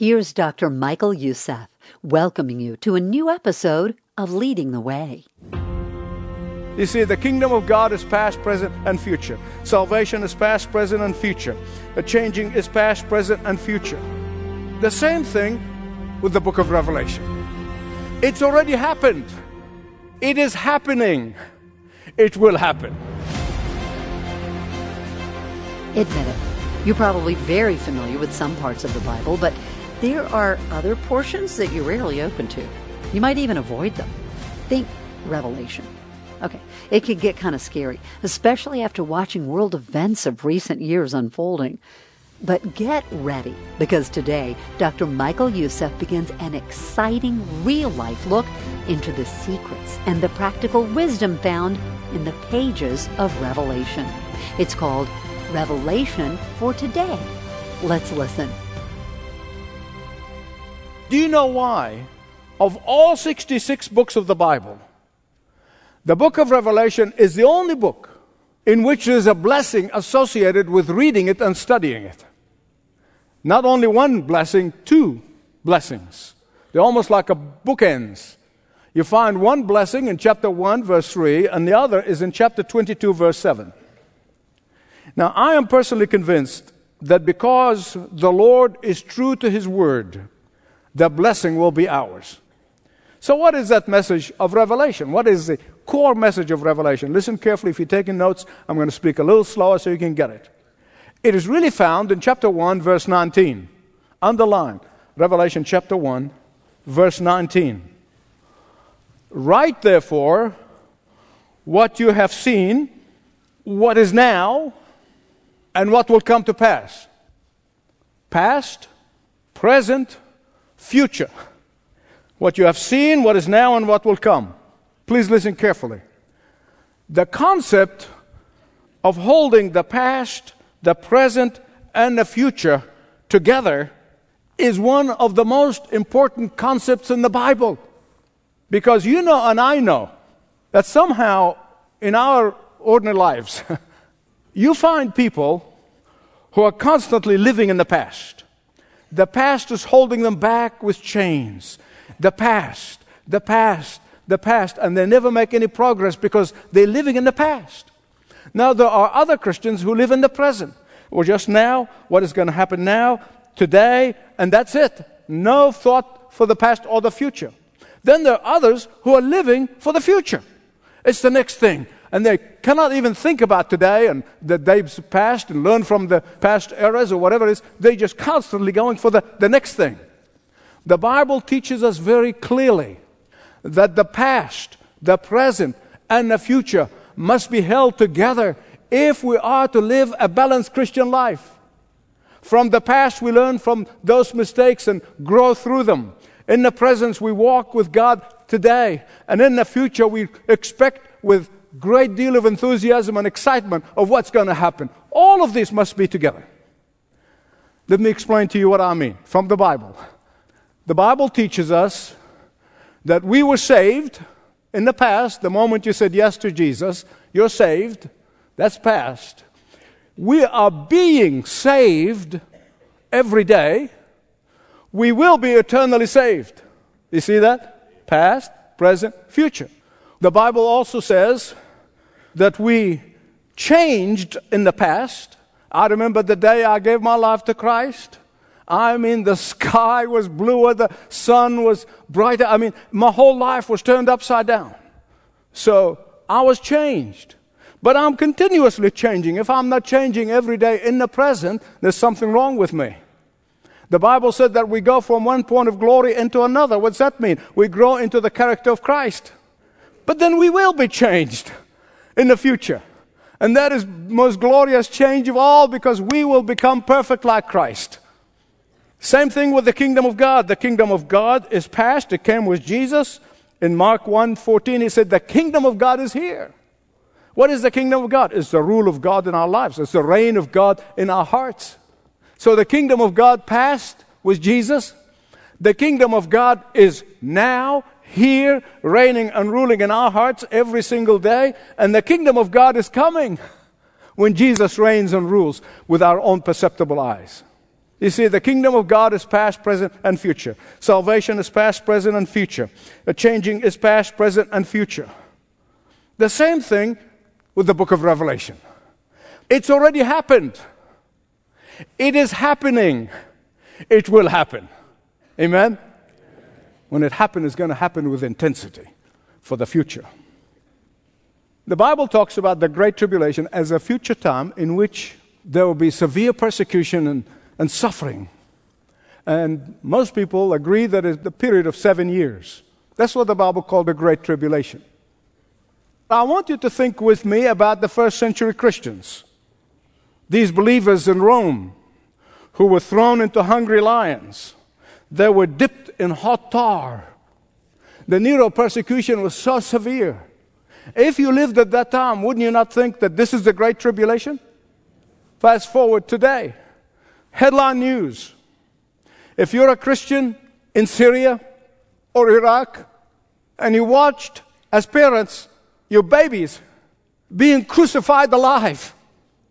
Here's Dr. Michael Youssef welcoming you to a new episode of Leading the Way. You see, the kingdom of God is past, present, and future. Salvation is past, present, and future. The changing is past, present, and future. The same thing with the book of Revelation. It's already happened. It is happening. It will happen. Admit it. You're probably very familiar with some parts of the Bible, but there are other portions that you're rarely open to. You might even avoid them. Think Revelation. Okay, it can get kind of scary, especially after watching world events of recent years unfolding. But get ready, because today, Dr. Michael Youssef begins an exciting real life look into the secrets and the practical wisdom found in the pages of Revelation. It's called Revelation for Today. Let's listen. Do you know why, of all 66 books of the Bible, the book of Revelation is the only book in which there is a blessing associated with reading it and studying it? Not only one blessing, two blessings. They're almost like a bookends. You find one blessing in chapter 1, verse 3, and the other is in chapter 22, verse 7. Now, I am personally convinced that because the Lord is true to his word, the blessing will be ours. So, what is that message of Revelation? What is the core message of Revelation? Listen carefully. If you're taking notes, I'm going to speak a little slower so you can get it. It is really found in chapter 1, verse 19. Underline Revelation chapter 1, verse 19. Write therefore what you have seen, what is now, and what will come to pass. Past, present, future. What you have seen, what is now, and what will come. Please listen carefully. The concept of holding the past, the present, and the future together is one of the most important concepts in the Bible. Because you know, and I know, that somehow in our ordinary lives, you find people who are constantly living in the past. The past is holding them back with chains. The past, the past, the past, and they never make any progress because they're living in the past. Now, there are other Christians who live in the present, or just now, what is going to happen now, today, and that's it. No thought for the past or the future. Then there are others who are living for the future. It's the next thing. And they cannot even think about today and the days past and learn from the past eras or whatever it is. They're just constantly going for the, the next thing. The Bible teaches us very clearly that the past, the present, and the future must be held together if we are to live a balanced Christian life. From the past, we learn from those mistakes and grow through them. In the present, we walk with God today. And in the future, we expect with great deal of enthusiasm and excitement of what's going to happen. All of this must be together. Let me explain to you what I mean from the Bible. The Bible teaches us that we were saved in the past, the moment you said yes to Jesus, you're saved. That's past. We are being saved every day. We will be eternally saved. You see that? Past, present, future. The Bible also says that we changed in the past. I remember the day I gave my life to Christ. I mean, the sky was bluer, the sun was brighter. I mean, my whole life was turned upside down. So I was changed. But I'm continuously changing. If I'm not changing every day in the present, there's something wrong with me. The Bible said that we go from one point of glory into another. What's that mean? We grow into the character of Christ. But then we will be changed in the future. And that is most glorious change of all because we will become perfect like Christ. Same thing with the kingdom of God. The kingdom of God is past. It came with Jesus. In Mark 1 14, he said, The kingdom of God is here. What is the kingdom of God? It's the rule of God in our lives, it's the reign of God in our hearts. So the kingdom of God passed with Jesus. The kingdom of God is now here, reigning and ruling in our hearts every single day. And the kingdom of God is coming when Jesus reigns and rules with our own perceptible eyes. You see, the kingdom of God is past, present, and future. Salvation is past, present, and future. The changing is past, present, and future. The same thing with the book of Revelation. It's already happened. It is happening. It will happen. Amen? When it happens, it's going to happen with intensity for the future. The Bible talks about the Great Tribulation as a future time in which there will be severe persecution and and suffering. And most people agree that it's the period of seven years. That's what the Bible called the Great Tribulation. I want you to think with me about the first century Christians, these believers in Rome who were thrown into hungry lions. They were dipped in hot tar. The Nero persecution was so severe. If you lived at that time, wouldn't you not think that this is the Great Tribulation? Fast forward today. Headline news. If you're a Christian in Syria or Iraq and you watched as parents your babies being crucified alive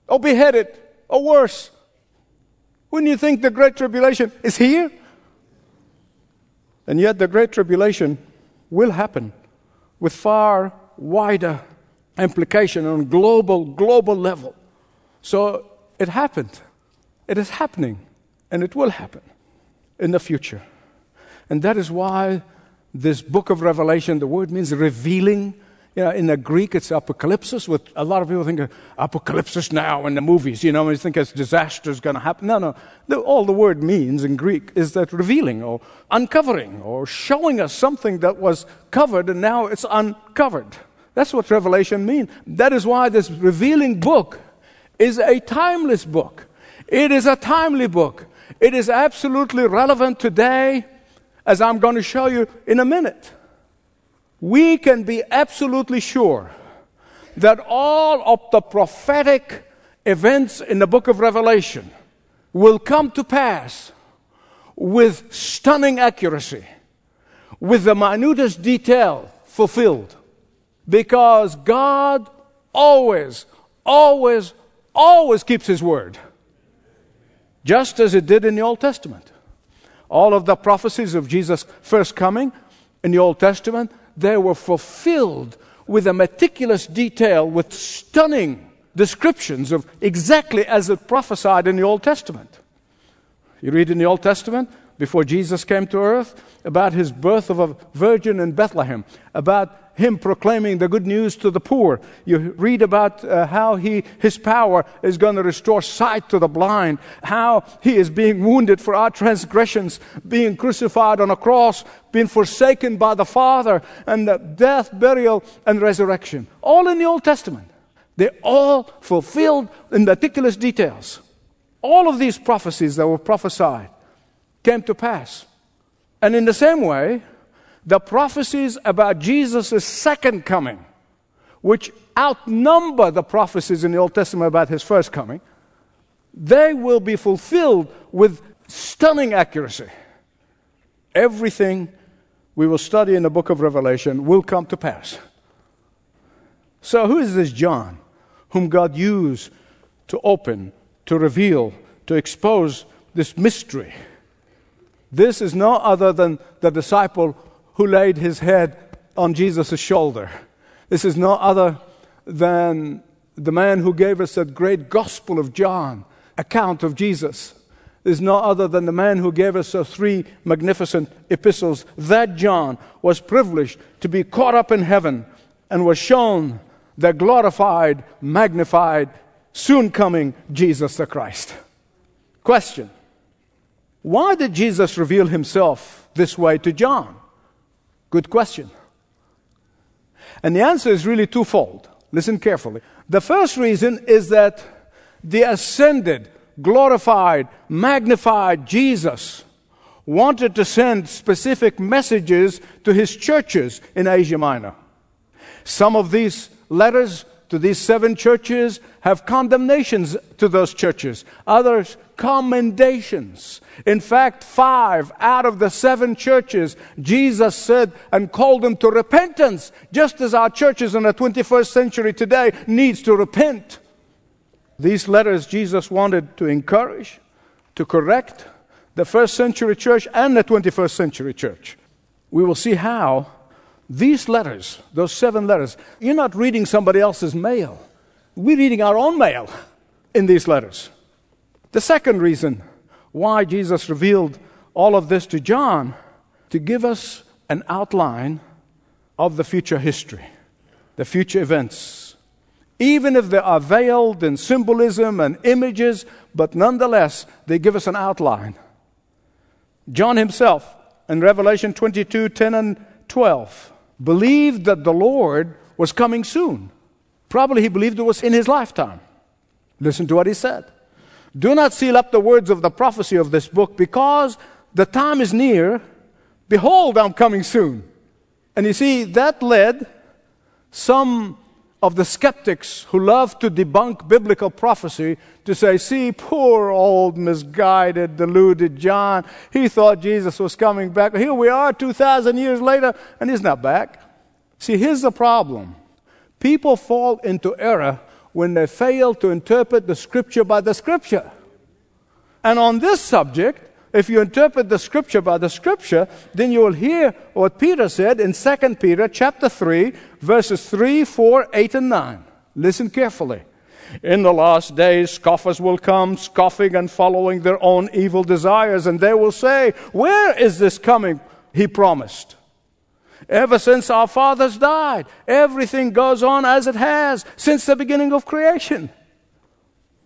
or beheaded or worse, wouldn't you think the Great Tribulation is here? And yet the Great Tribulation will happen with far wider implication on global global level. So it happened. It is happening, and it will happen in the future. And that is why this book of Revelation, the word means revealing. You know, in the Greek, it's apocalypsis. With a lot of people think of now in the movies. You know, you think it's disaster is going to happen. No, no. The, all the word means in Greek is that revealing or uncovering or showing us something that was covered and now it's uncovered. That's what Revelation means. That is why this revealing book is a timeless book. It is a timely book. It is absolutely relevant today, as I'm going to show you in a minute. We can be absolutely sure that all of the prophetic events in the book of Revelation will come to pass with stunning accuracy, with the minutest detail fulfilled. Because God always, always, always keeps His word just as it did in the Old Testament. All of the prophecies of Jesus' first coming in the Old Testament, they were fulfilled with a meticulous detail, with stunning descriptions of exactly as it prophesied in the Old Testament. You read in the Old Testament, before Jesus came to earth, about his birth of a virgin in Bethlehem, about him proclaiming the good news to the poor. You read about uh, how he, his power is going to restore sight to the blind, how he is being wounded for our transgressions, being crucified on a cross, being forsaken by the Father, and the death, burial, and resurrection. All in the Old Testament. They're all fulfilled in meticulous details. All of these prophecies that were prophesied came to pass. And in the same way, the prophecies about Jesus' second coming, which outnumber the prophecies in the Old Testament about his first coming, they will be fulfilled with stunning accuracy. Everything we will study in the book of Revelation will come to pass. So, who is this John whom God used to open, to reveal, to expose this mystery? This is no other than the disciple who laid his head on Jesus' shoulder. This is no other than the man who gave us that great Gospel of John account of Jesus. This is no other than the man who gave us the three magnificent epistles. That John was privileged to be caught up in heaven and was shown the glorified, magnified, soon coming Jesus the Christ. Question Why did Jesus reveal himself this way to John? Good question. And the answer is really twofold. Listen carefully. The first reason is that the ascended, glorified, magnified Jesus wanted to send specific messages to his churches in Asia Minor. Some of these letters to these seven churches have condemnations to those churches, others, commendations. In fact, five out of the seven churches, Jesus said and called them to repentance, just as our churches in the 21st century today needs to repent. These letters Jesus wanted to encourage, to correct the first century church and the 21st century church. We will see how these letters, those seven letters, you're not reading somebody else's mail. We're reading our own mail in these letters. The second reason why Jesus revealed all of this to John to give us an outline of the future history, the future events. Even if they are veiled in symbolism and images, but nonetheless, they give us an outline. John himself, in Revelation 22 10 and 12, believed that the Lord was coming soon. Probably he believed it was in his lifetime. Listen to what he said. Do not seal up the words of the prophecy of this book because the time is near. Behold, I'm coming soon. And you see, that led some of the skeptics who love to debunk biblical prophecy to say, see, poor old misguided, deluded John. He thought Jesus was coming back. Here we are 2,000 years later, and he's not back. See, here's the problem people fall into error when they fail to interpret the scripture by the scripture. And on this subject, if you interpret the scripture by the scripture, then you will hear what Peter said in 2 Peter chapter 3, verses 3, 4, 8, and 9. Listen carefully. In the last days, scoffers will come, scoffing and following their own evil desires, and they will say, Where is this coming he promised? Ever since our fathers died, everything goes on as it has since the beginning of creation.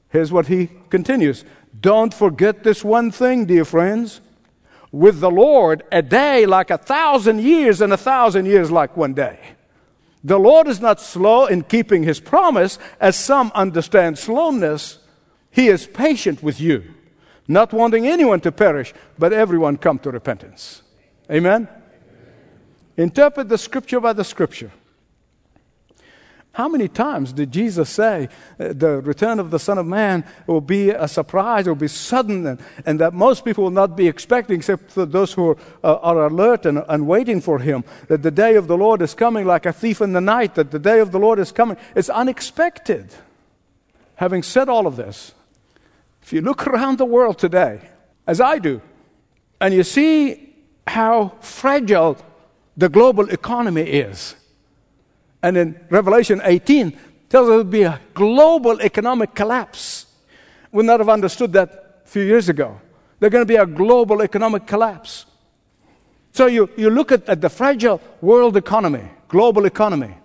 Here's what he continues don't forget this one thing, dear friends. With the Lord, a day like a thousand years, and a thousand years like one day. The Lord is not slow in keeping his promise, as some understand slowness. He is patient with you, not wanting anyone to perish, but everyone come to repentance. Amen? Interpret the scripture by the scripture. How many times did Jesus say uh, the return of the Son of Man will be a surprise, will be sudden, and, and that most people will not be expecting, except for those who are, uh, are alert and, and waiting for Him? That the day of the Lord is coming like a thief in the night, that the day of the Lord is coming. It's unexpected. Having said all of this, if you look around the world today, as I do, and you see how fragile the global economy is, and in Revelation 18 tells us it will be a global economic collapse. We not have understood that a few years ago. There's going to be a global economic collapse. So you, you look at, at the fragile world economy, global economy,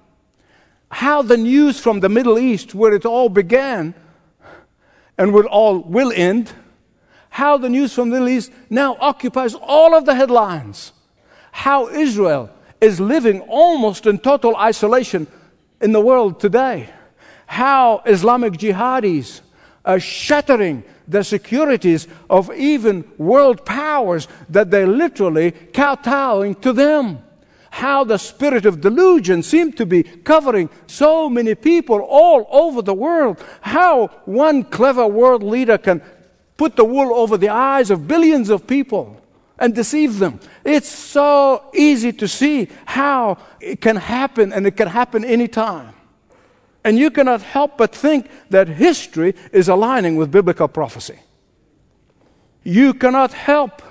how the news from the Middle East, where it all began and will all will end, how the news from the Middle East now occupies all of the headlines. How Israel is living almost in total isolation in the world today. How Islamic jihadis are shattering the securities of even world powers that they're literally kowtowing to them. How the spirit of delusion seemed to be covering so many people all over the world. How one clever world leader can put the wool over the eyes of billions of people and deceive them. It's so easy to see how it can happen, and it can happen anytime. And you cannot help but think that history is aligning with biblical prophecy. You cannot help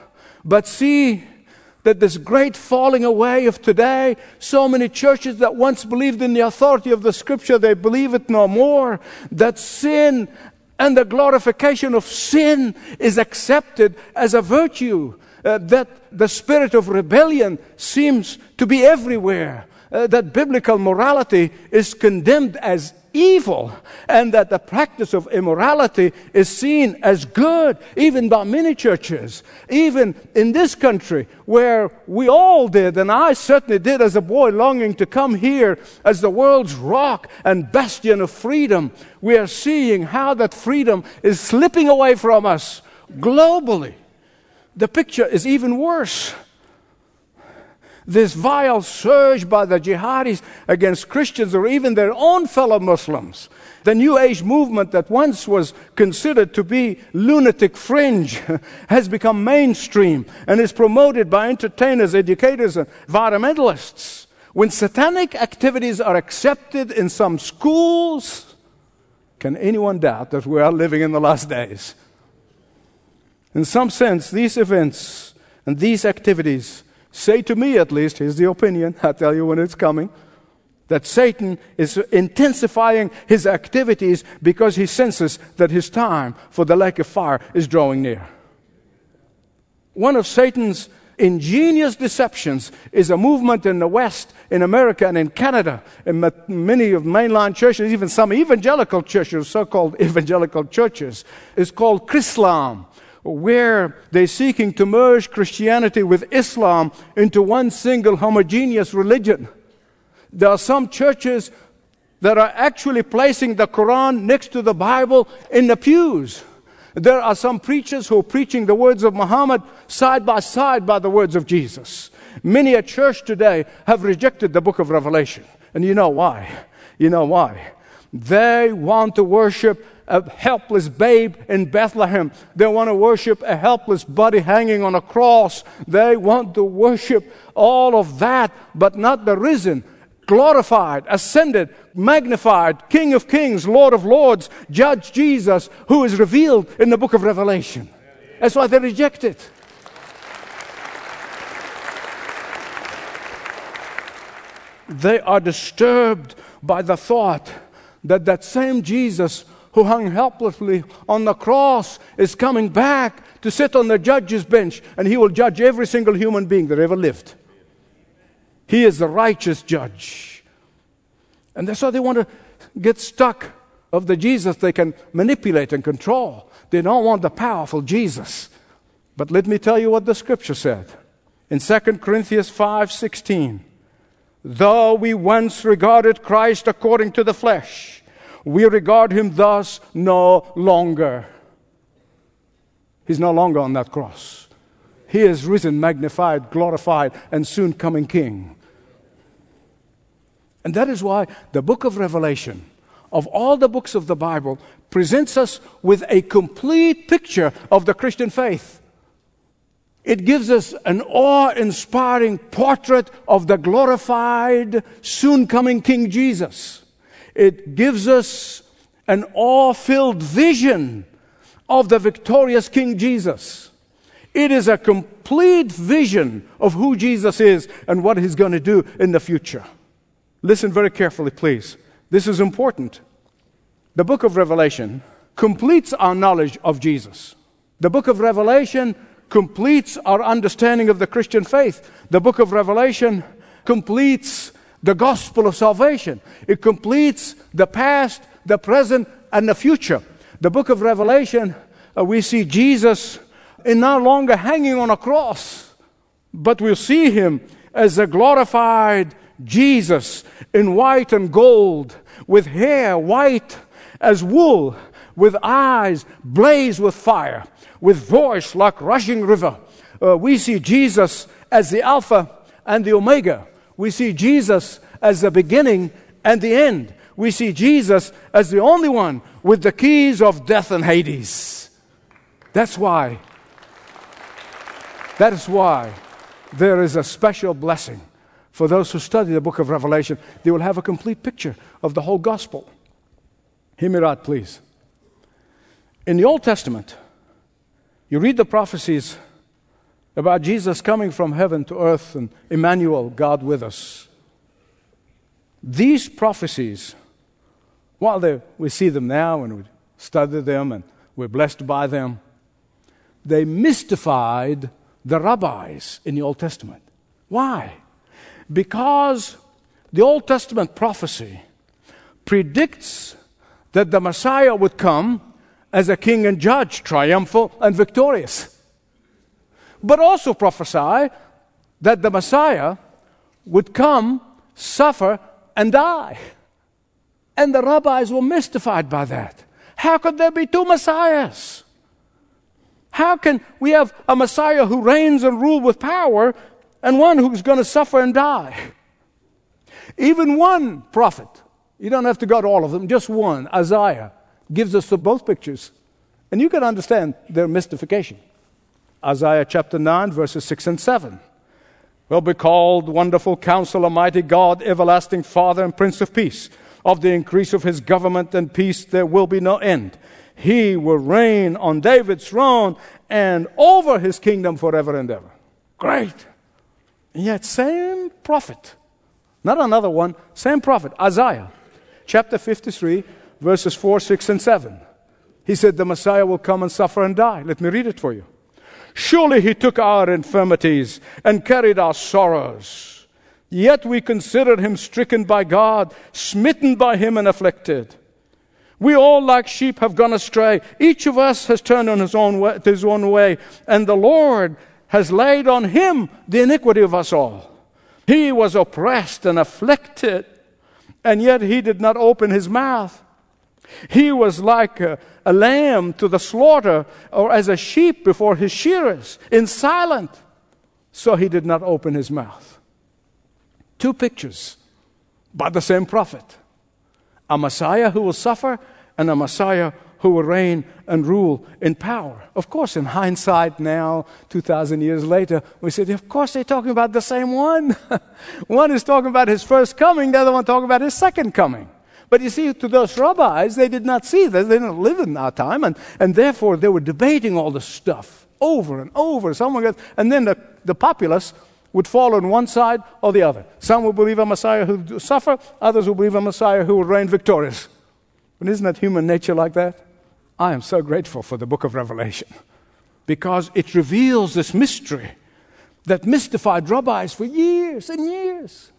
but see that this great falling away of today, so many churches that once believed in the authority of the scripture, they believe it no more. That sin and the glorification of sin is accepted as a virtue uh, that the spirit of rebellion seems to be everywhere, uh, that biblical morality is condemned as evil, and that the practice of immorality is seen as good, even by many churches, even in this country, where we all did, and I certainly did as a boy, longing to come here as the world's rock and bastion of freedom. We are seeing how that freedom is slipping away from us globally the picture is even worse. This vile surge by the jihadis against Christians or even their own fellow Muslims. The New Age movement that once was considered to be lunatic fringe has become mainstream and is promoted by entertainers, educators, and environmentalists. When satanic activities are accepted in some schools, can anyone doubt that we are living in the last days? In some sense, these events and these activities say to me, at least, here's the opinion, I'll tell you when it's coming, that Satan is intensifying his activities because he senses that his time for the lake of fire is drawing near. One of Satan's ingenious deceptions is a movement in the West, in America, and in Canada, in many of mainline churches, even some evangelical churches, so called evangelical churches, is called Chrislam, where they're seeking to merge Christianity with Islam into one single homogeneous religion. There are some churches that are actually placing the Quran next to the Bible in the pews. There are some preachers who are preaching the words of Muhammad side by side by the words of Jesus. Many a church today have rejected the book of Revelation. And you know why? You know why? They want to worship a helpless babe in Bethlehem. They want to worship a helpless body hanging on a cross. They want to worship all of that, but not the risen, glorified, ascended, magnified, King of kings, Lord of lords, Judge Jesus, who is revealed in the book of Revelation. That's why they reject it. They are disturbed by the thought that that same Jesus who hung helplessly on the cross is coming back to sit on the judge's bench and he will judge every single human being that ever lived. He is the righteous judge. And that's why they want to get stuck of the Jesus they can manipulate and control. They don't want the powerful Jesus. But let me tell you what the scripture said. In 2 Corinthians 5:16, though we once regarded Christ according to the flesh, we regard him thus no longer. He's no longer on that cross. He is risen, magnified, glorified, and soon coming King. And that is why the book of Revelation, of all the books of the Bible, presents us with a complete picture of the Christian faith. It gives us an awe inspiring portrait of the glorified, soon coming King Jesus. It gives us an awe filled vision of the victorious King Jesus. It is a complete vision of who Jesus is and what he's going to do in the future. Listen very carefully, please. This is important. The book of Revelation completes our knowledge of Jesus. The book of Revelation completes our understanding of the Christian faith. The book of Revelation completes the gospel of salvation. It completes the past, the present, and the future. The book of Revelation, uh, we see Jesus in no longer hanging on a cross, but we'll see him as a glorified Jesus in white and gold, with hair white as wool, with eyes blaze with fire, with voice like rushing river. Uh, we see Jesus as the Alpha and the Omega. We see Jesus as the beginning and the end. We see Jesus as the only one with the keys of death and Hades. That's why. That is why there is a special blessing for those who study the book of Revelation, they will have a complete picture of the whole gospel. Hear me right, please. In the Old Testament, you read the prophecies about Jesus coming from heaven to earth and Emmanuel, God with us. These prophecies, while they, we see them now and we study them and we're blessed by them, they mystified the rabbis in the Old Testament. Why? Because the Old Testament prophecy predicts that the Messiah would come as a king and judge, triumphal and victorious. But also prophesy that the Messiah would come, suffer, and die. And the rabbis were mystified by that. How could there be two Messiahs? How can we have a Messiah who reigns and rules with power and one who's going to suffer and die. Even one prophet, you don't have to go to all of them, just one, Isaiah, gives us both pictures. And you can understand their mystification. Isaiah chapter 9, verses 6 and 7 will be called Wonderful Counselor, Mighty God, Everlasting Father, and Prince of Peace. Of the increase of his government and peace there will be no end. He will reign on David's throne and over his kingdom forever and ever. Great. And yet, same prophet, not another one, same prophet, Isaiah, chapter 53, verses 4, 6, and 7. He said, The Messiah will come and suffer and die. Let me read it for you. Surely he took our infirmities and carried our sorrows. Yet we considered him stricken by God, smitten by him, and afflicted. We all, like sheep, have gone astray. Each of us has turned on his own way, his own way, and the Lord has laid on him the iniquity of us all. He was oppressed and afflicted, and yet he did not open his mouth. He was like a, a lamb to the slaughter, or as a sheep before his shearers, in silent. So he did not open his mouth. Two pictures by the same prophet a Messiah who will suffer, and a Messiah who will reign and rule in power. Of course, in hindsight now, 2,000 years later, we said, of course, they're talking about the same one. one is talking about his first coming, the other one talking about his second coming. But you see, to those rabbis, they did not see this. They didn't live in our time, and, and therefore they were debating all this stuff over and over. Someone and then the, the populace would fall on one side or the other. Some will believe a Messiah who would suffer, others will believe a Messiah who will reign victorious. But isn't that human nature like that? I am so grateful for the book of Revelation because it reveals this mystery that mystified rabbis for years and years.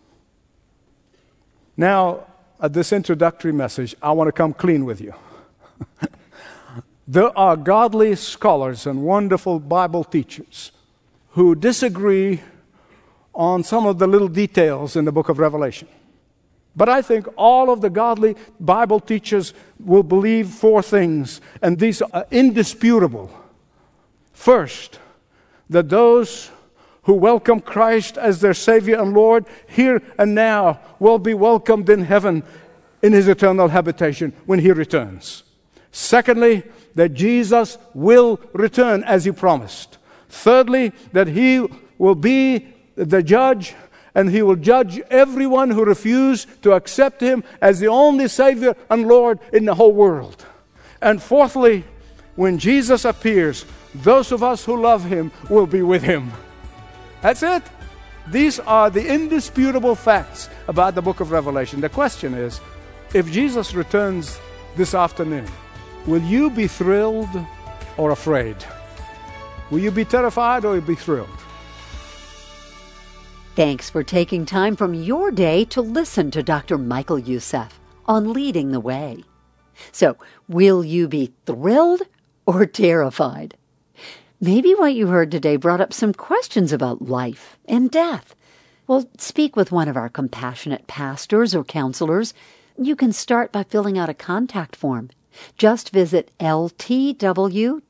Now, at this introductory message, I want to come clean with you. there are godly scholars and wonderful Bible teachers who disagree on some of the little details in the book of Revelation. But I think all of the godly Bible teachers will believe four things, and these are indisputable. First, that those who welcome Christ as their Savior and Lord here and now will be welcomed in heaven in His eternal habitation when He returns. Secondly, that Jesus will return as He promised. Thirdly, that He will be the judge and He will judge everyone who refused to accept Him as the only Savior and Lord in the whole world. And fourthly, when Jesus appears, those of us who love Him will be with Him. That's it. These are the indisputable facts about the book of Revelation. The question is if Jesus returns this afternoon, will you be thrilled or afraid? Will you be terrified or be thrilled? Thanks for taking time from your day to listen to Dr. Michael Youssef on Leading the Way. So, will you be thrilled or terrified? Maybe what you heard today brought up some questions about life and death. Well, speak with one of our compassionate pastors or counselors. You can start by filling out a contact form. Just visit ltw.org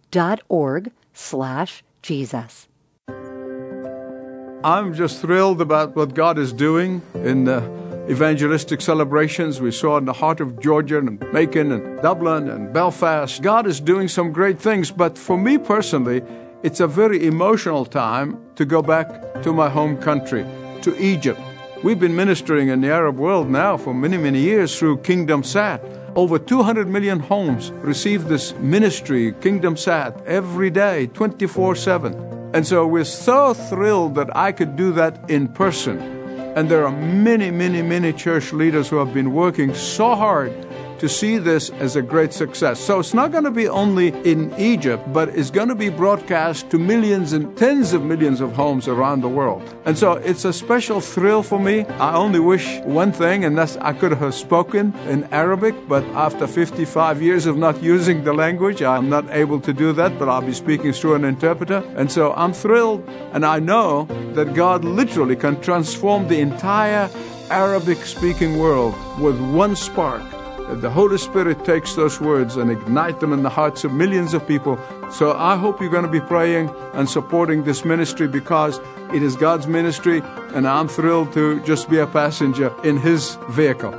slash Jesus. I'm just thrilled about what God is doing in the evangelistic celebrations we saw in the heart of Georgia and Macon and Dublin and Belfast. God is doing some great things, but for me personally, it's a very emotional time to go back to my home country, to Egypt. We've been ministering in the Arab world now for many, many years through Kingdom Sat. Over 200 million homes receive this ministry, Kingdom Sat, every day, 24 7. And so we're so thrilled that I could do that in person. And there are many, many, many church leaders who have been working so hard to see this as a great success. So it's not going to be only in Egypt, but it's going to be broadcast to millions and tens of millions of homes around the world. And so it's a special thrill for me. I only wish one thing, and that's I could have spoken in Arabic, but after 55 years of not using the language, I'm not able to do that, but I'll be speaking through an interpreter. And so I'm thrilled, and I know that God literally can transform the entire Arabic speaking world with one spark the Holy Spirit takes those words and ignite them in the hearts of millions of people. So I hope you're going to be praying and supporting this ministry because it is God's ministry, and I'm thrilled to just be a passenger in His vehicle.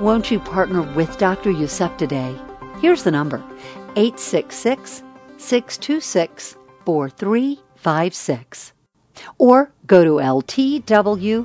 Won't you partner with Dr. Youssef today? Here's the number 866 626 4356. Or go to ltw.org.